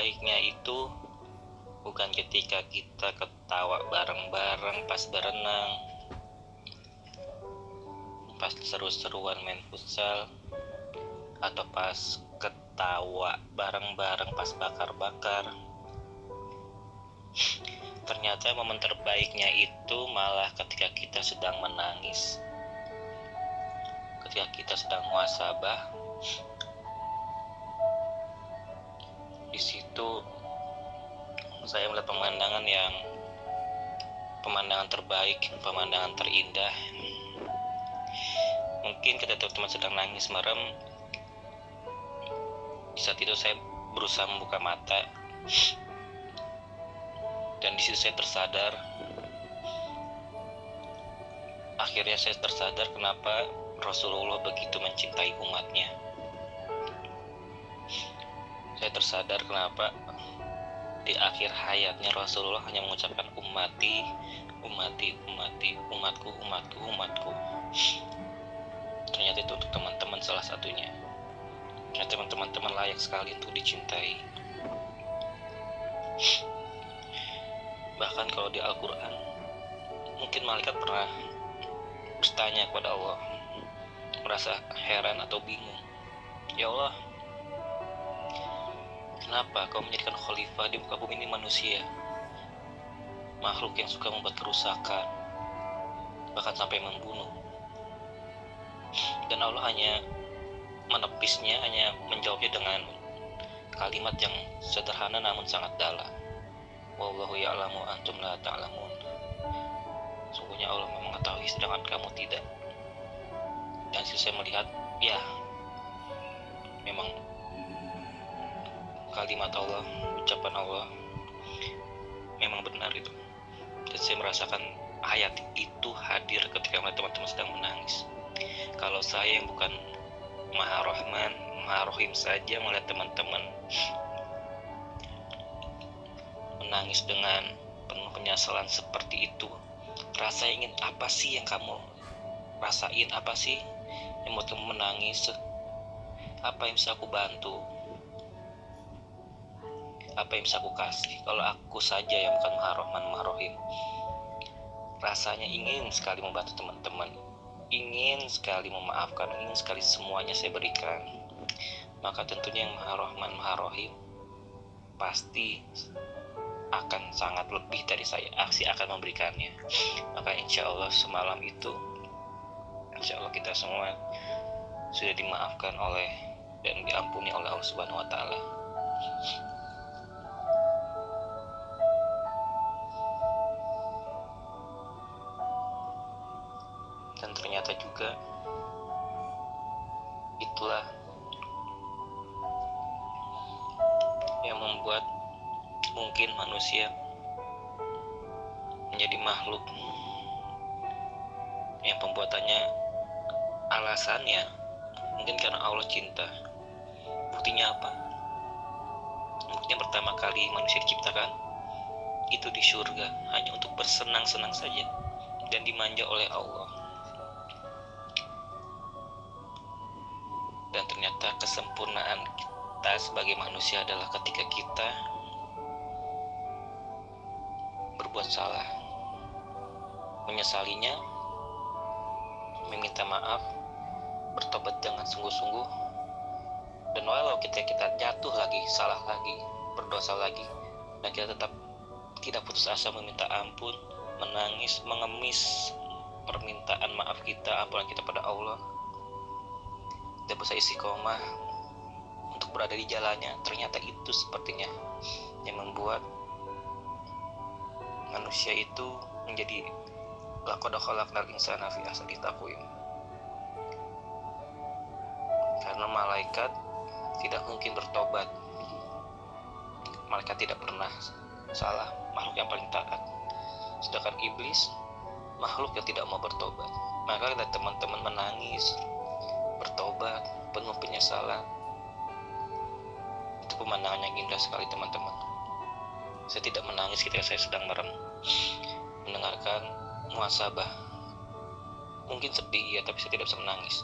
terbaiknya itu bukan ketika kita ketawa bareng-bareng pas berenang pas seru-seruan main futsal atau pas ketawa bareng-bareng pas bakar-bakar. Ternyata momen terbaiknya itu malah ketika kita sedang menangis. Ketika kita sedang muasabah di situ saya melihat pemandangan yang pemandangan terbaik pemandangan terindah. Mungkin ketika teman-teman sedang nangis merem. Di saat itu saya berusaha membuka mata. Dan di situ saya tersadar. Akhirnya saya tersadar kenapa Rasulullah begitu mencintai umatnya saya tersadar kenapa di akhir hayatnya Rasulullah hanya mengucapkan umati umati umati umatku umatku umatku. Ternyata itu untuk teman-teman salah satunya. Ternyata teman-teman layak sekali untuk dicintai. Bahkan kalau di Al-Quran mungkin malaikat pernah bertanya kepada Allah merasa heran atau bingung. Ya Allah kenapa kau menjadikan khalifah di muka bumi ini manusia? Makhluk yang suka membuat kerusakan bahkan sampai membunuh. Dan Allah hanya menepisnya hanya menjawabnya dengan kalimat yang sederhana namun sangat dalam. Wallahu ya'lamu antum la ta'lamun. Sungguhnya Allah mengetahui sedangkan kamu tidak. Dan saya melihat ya memang kalimat Allah ucapan Allah memang benar itu dan saya merasakan ayat itu hadir ketika teman-teman sedang menangis kalau saya yang bukan Maha Rahman, Maha Rahim saja melihat teman-teman menangis dengan penuh penyesalan seperti itu. Rasa ingin apa sih yang kamu rasain? Apa sih yang kamu menangis? Apa yang bisa aku bantu? Apa yang bisa aku kasih? Kalau aku saja yang bukan Maha Rahman, Maha Rahim. Rasanya ingin sekali membantu teman-teman ingin sekali memaafkan, ingin sekali semuanya saya berikan. Maka tentunya yang Maha Rahman, Maha Rahim pasti akan sangat lebih dari saya. Aksi akan memberikannya. Maka insya Allah semalam itu, insya Allah kita semua sudah dimaafkan oleh dan diampuni oleh Allah Subhanahu Wa Taala. Mungkin manusia menjadi makhluk yang pembuatannya alasannya mungkin karena Allah cinta. Buktinya apa? Buktinya pertama kali manusia diciptakan itu di surga hanya untuk bersenang-senang saja dan dimanja oleh Allah. Dan ternyata kesempurnaan kita sebagai manusia adalah ketika kita berbuat salah. Menyesalinya meminta maaf bertobat dengan sungguh-sungguh. Dan walau kita kita jatuh lagi salah lagi berdosa lagi dan kita tetap tidak putus asa meminta ampun menangis mengemis permintaan maaf kita ampunan kita pada Allah. Dan berusaha istiqomah untuk berada di jalannya. Ternyata itu sepertinya yang membuat manusia itu menjadi laqad khalaqnal insana fi ahsani taqwim. Karena malaikat tidak mungkin bertobat. Malaikat tidak pernah salah makhluk yang paling taat. Sedangkan iblis makhluk yang tidak mau bertobat. Maka ada teman-teman menangis bertobat penuh penyesalan. Itu pemandangan yang indah sekali teman-teman saya tidak menangis ketika saya sedang merem mendengarkan muasabah. Mungkin sedih ya tapi saya tidak bisa menangis.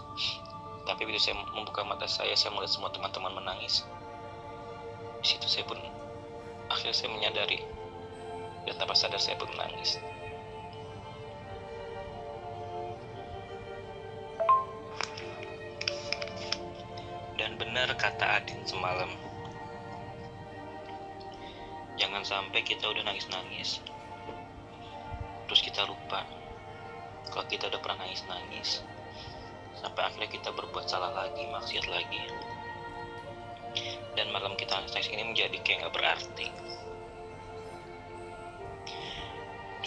Tapi begitu saya membuka mata saya saya melihat semua teman-teman menangis. Di situ saya pun akhirnya saya menyadari dan tanpa sadar saya pun menangis. Dan benar kata Adin semalam sampai kita udah nangis-nangis terus kita lupa kalau kita udah pernah nangis-nangis sampai akhirnya kita berbuat salah lagi maksiat lagi dan malam kita nangis ini menjadi kayak nggak berarti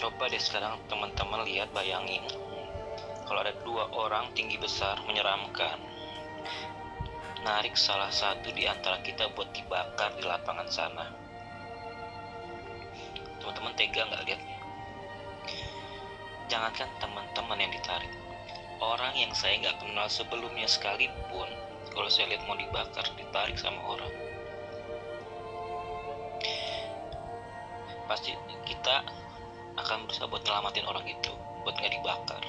coba deh sekarang teman-teman lihat bayangin kalau ada dua orang tinggi besar menyeramkan narik salah satu di antara kita buat dibakar di lapangan sana. Teman-teman tega nggak lihatnya? Jangankan teman-teman yang ditarik, orang yang saya nggak kenal sebelumnya sekalipun, kalau saya lihat mau dibakar, ditarik sama orang, pasti kita akan berusaha buat nyelamatin orang itu, buat nggak dibakar.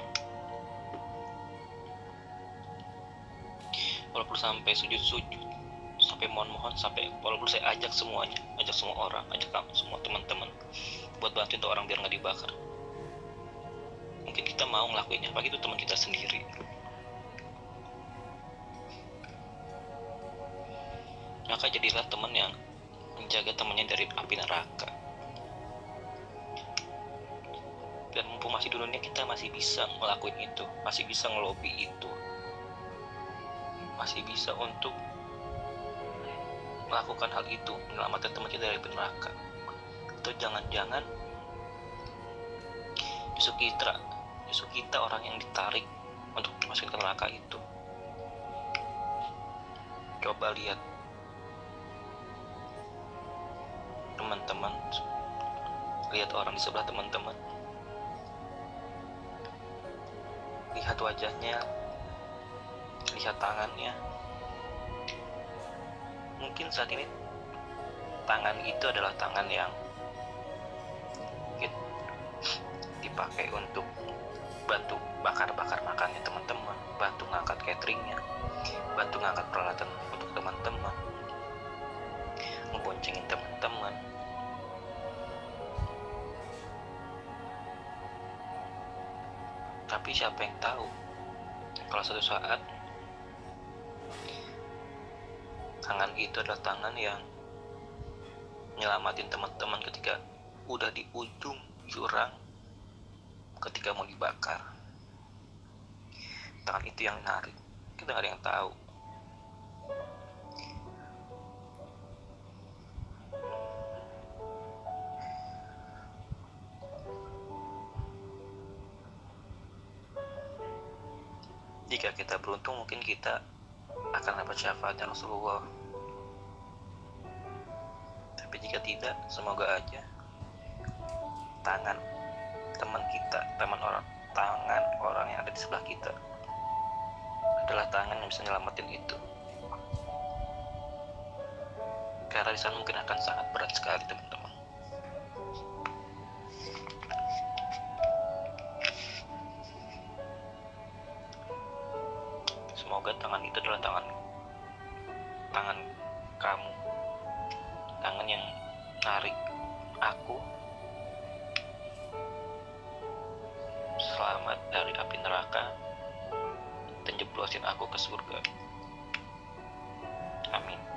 walaupun sampai sujud-sujud sampai mohon-mohon sampai walaupun saya ajak semuanya ajak semua orang ajak kamu semua teman-teman buat bantuin tuh orang biar nggak dibakar. Mungkin kita mau ngelakuinnya apalagi itu teman kita sendiri. Maka jadilah teman yang menjaga temannya dari api neraka. Dan mumpung masih dunia kita masih bisa ngelakuin itu masih bisa ngelobi itu. Masih bisa untuk melakukan hal itu menyelamatkan teman kita dari neraka. Atau jangan-jangan justru kita justru kita orang yang ditarik untuk masuk ke neraka itu. Coba lihat teman-teman lihat orang di sebelah teman-teman. Lihat wajahnya lihat tangannya mungkin saat ini tangan itu adalah tangan yang dipakai untuk bantu bakar-bakar makannya teman-teman bantu ngangkat cateringnya bantu ngangkat peralatan untuk teman-teman memboncengin teman-teman. Tapi siapa yang tahu kalau suatu saat tangan itu adalah tangan yang nyelamatin teman-teman ketika udah di ujung jurang ketika mau dibakar. Tangan itu yang narik. Kita nggak ada yang tahu. Jika kita beruntung mungkin kita akan dapat syafaatnya Rasulullah jika tidak semoga aja. Tangan teman kita teman orang tangan orang yang ada di sebelah kita adalah tangan yang bisa nyelamatin itu. Karena di sana mungkin akan sangat berat sekali teman-teman. Semoga tangan itu adalah tangan tangan kamu. Tangan yang narik aku. Selamat dari api neraka. Dan jeblosin aku ke surga. Amin